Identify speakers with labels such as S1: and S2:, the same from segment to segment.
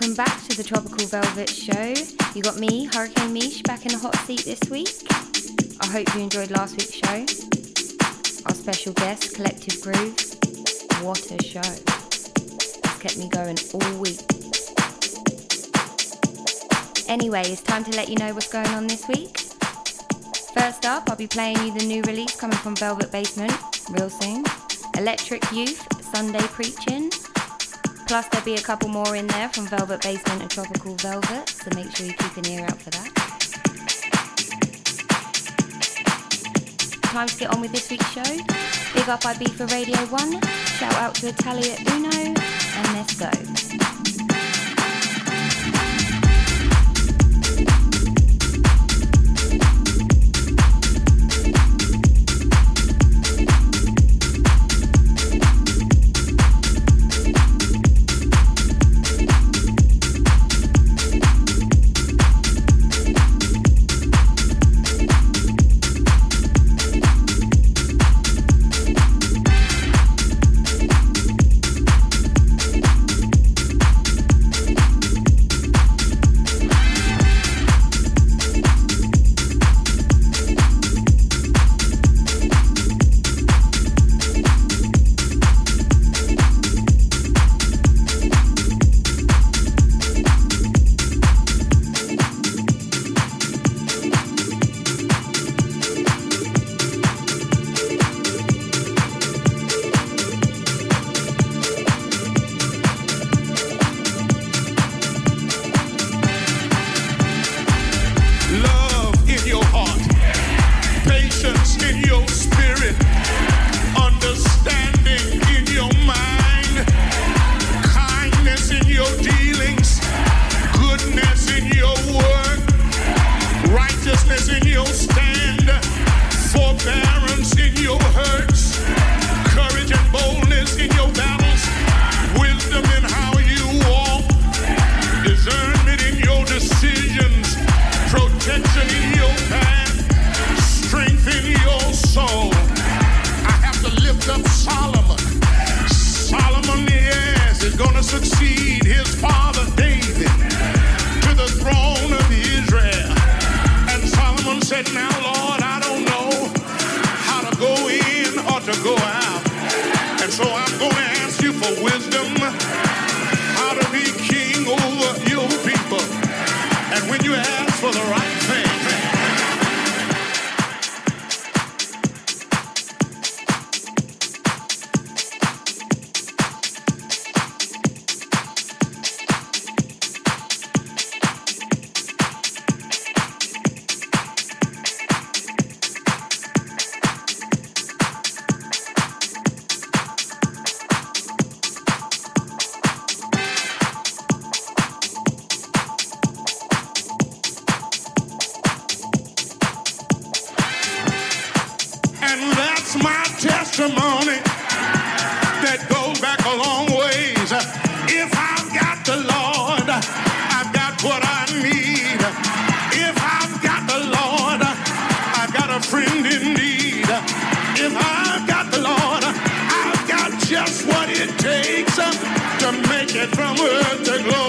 S1: Welcome back to the Tropical Velvet Show. You got me, Hurricane Mish, back in the hot seat this week. I hope you enjoyed last week's show. Our special guest, Collective Groove. What a show. It's kept me going all week. Anyway, it's time to let you know what's going on this week. First up, I'll be playing you the new release coming from Velvet Basement, real soon. Electric Youth, Sunday Preaching. Plus, there'll be a couple more in there from Velvet Basement and Tropical Velvet, so make sure you keep an ear out for that. Time to get on with this week's show. Big up IB for Radio 1, shout out to Italia Uno, and let's go.
S2: get from earth to glory.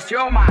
S2: Lost your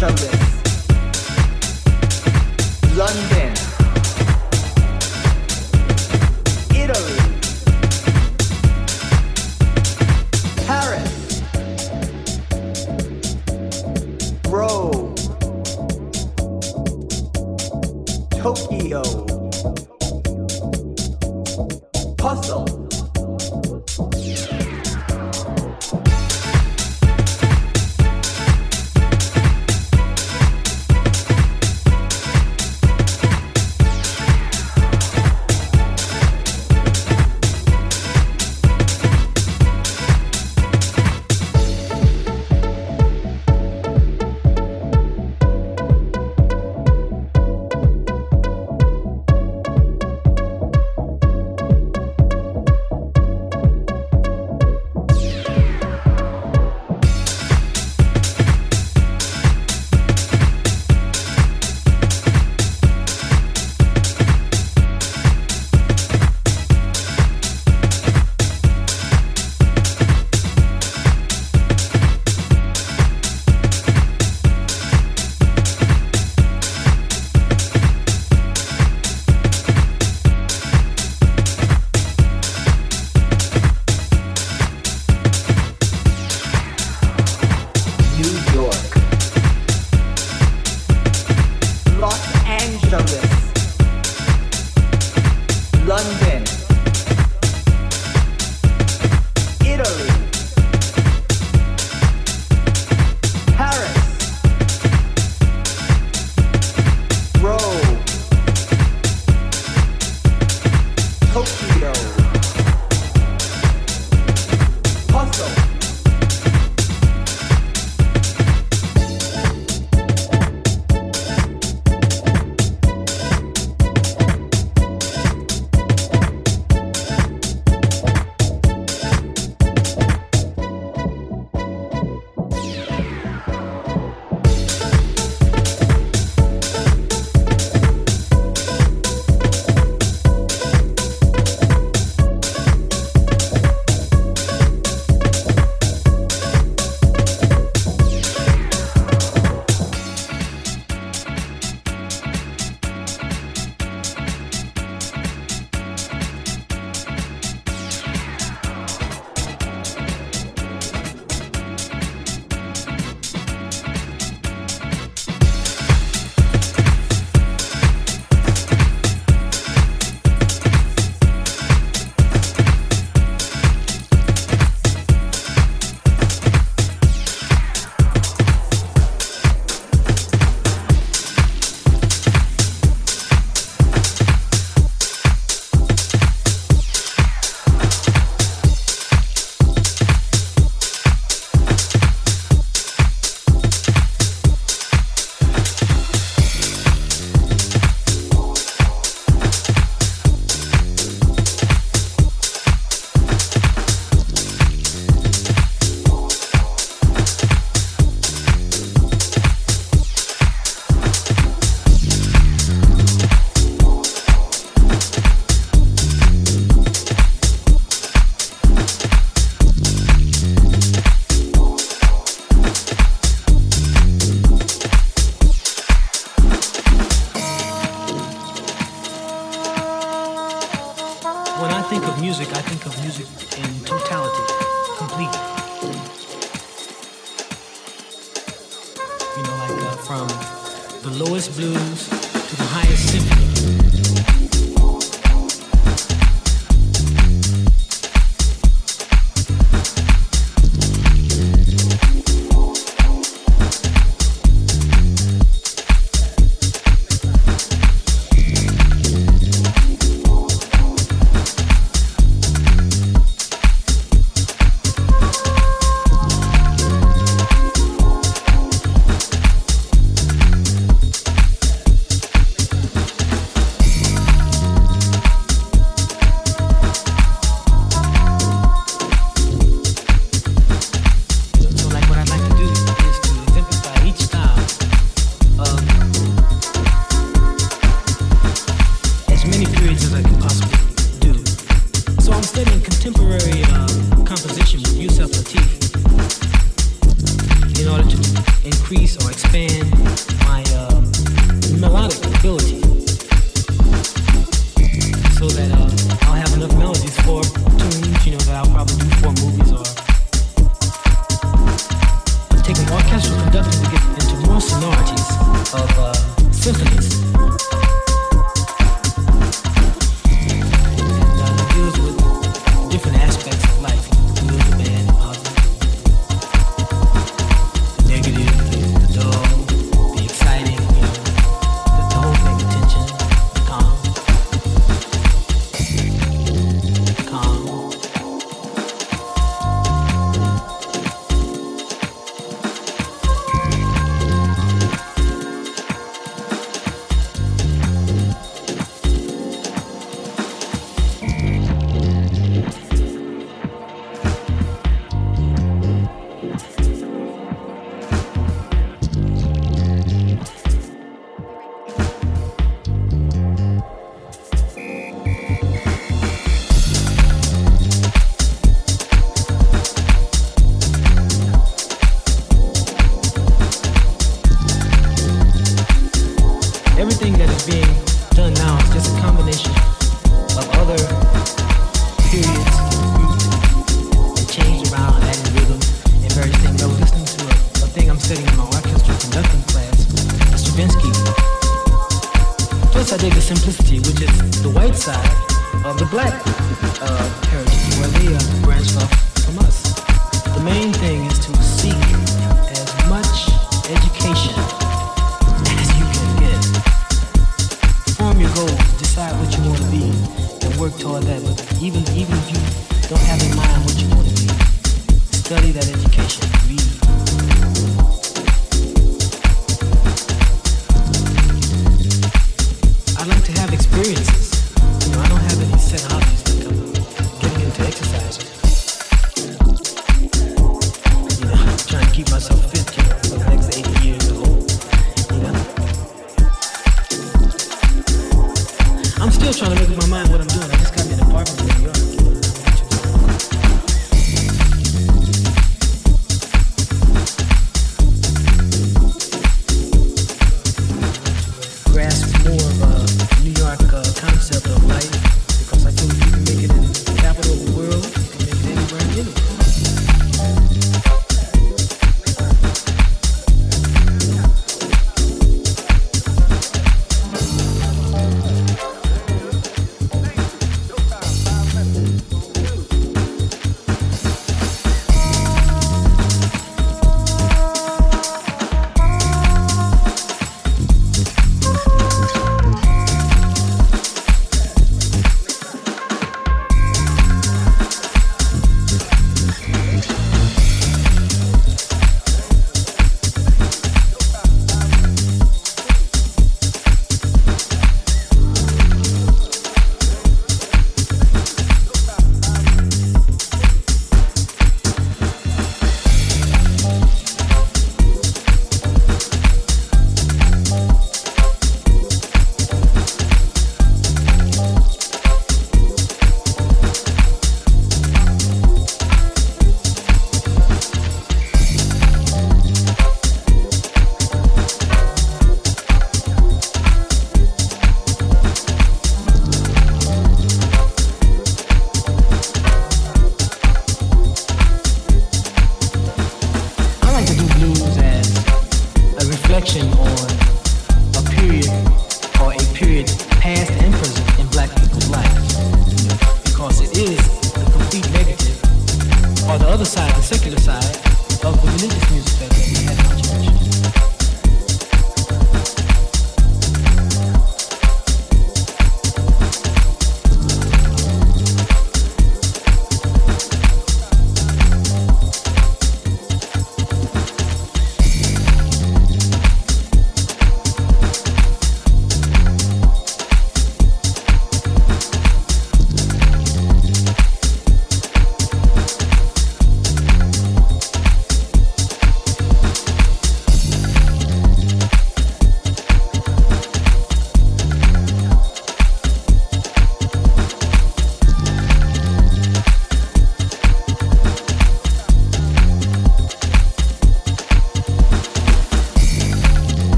S3: Tá também.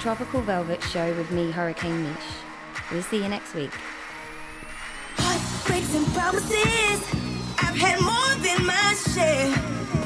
S3: Tropical Velvet Show with me, Hurricane Mish. We'll see you next week.
S4: Heartbreaks and promises, I've had more than my share.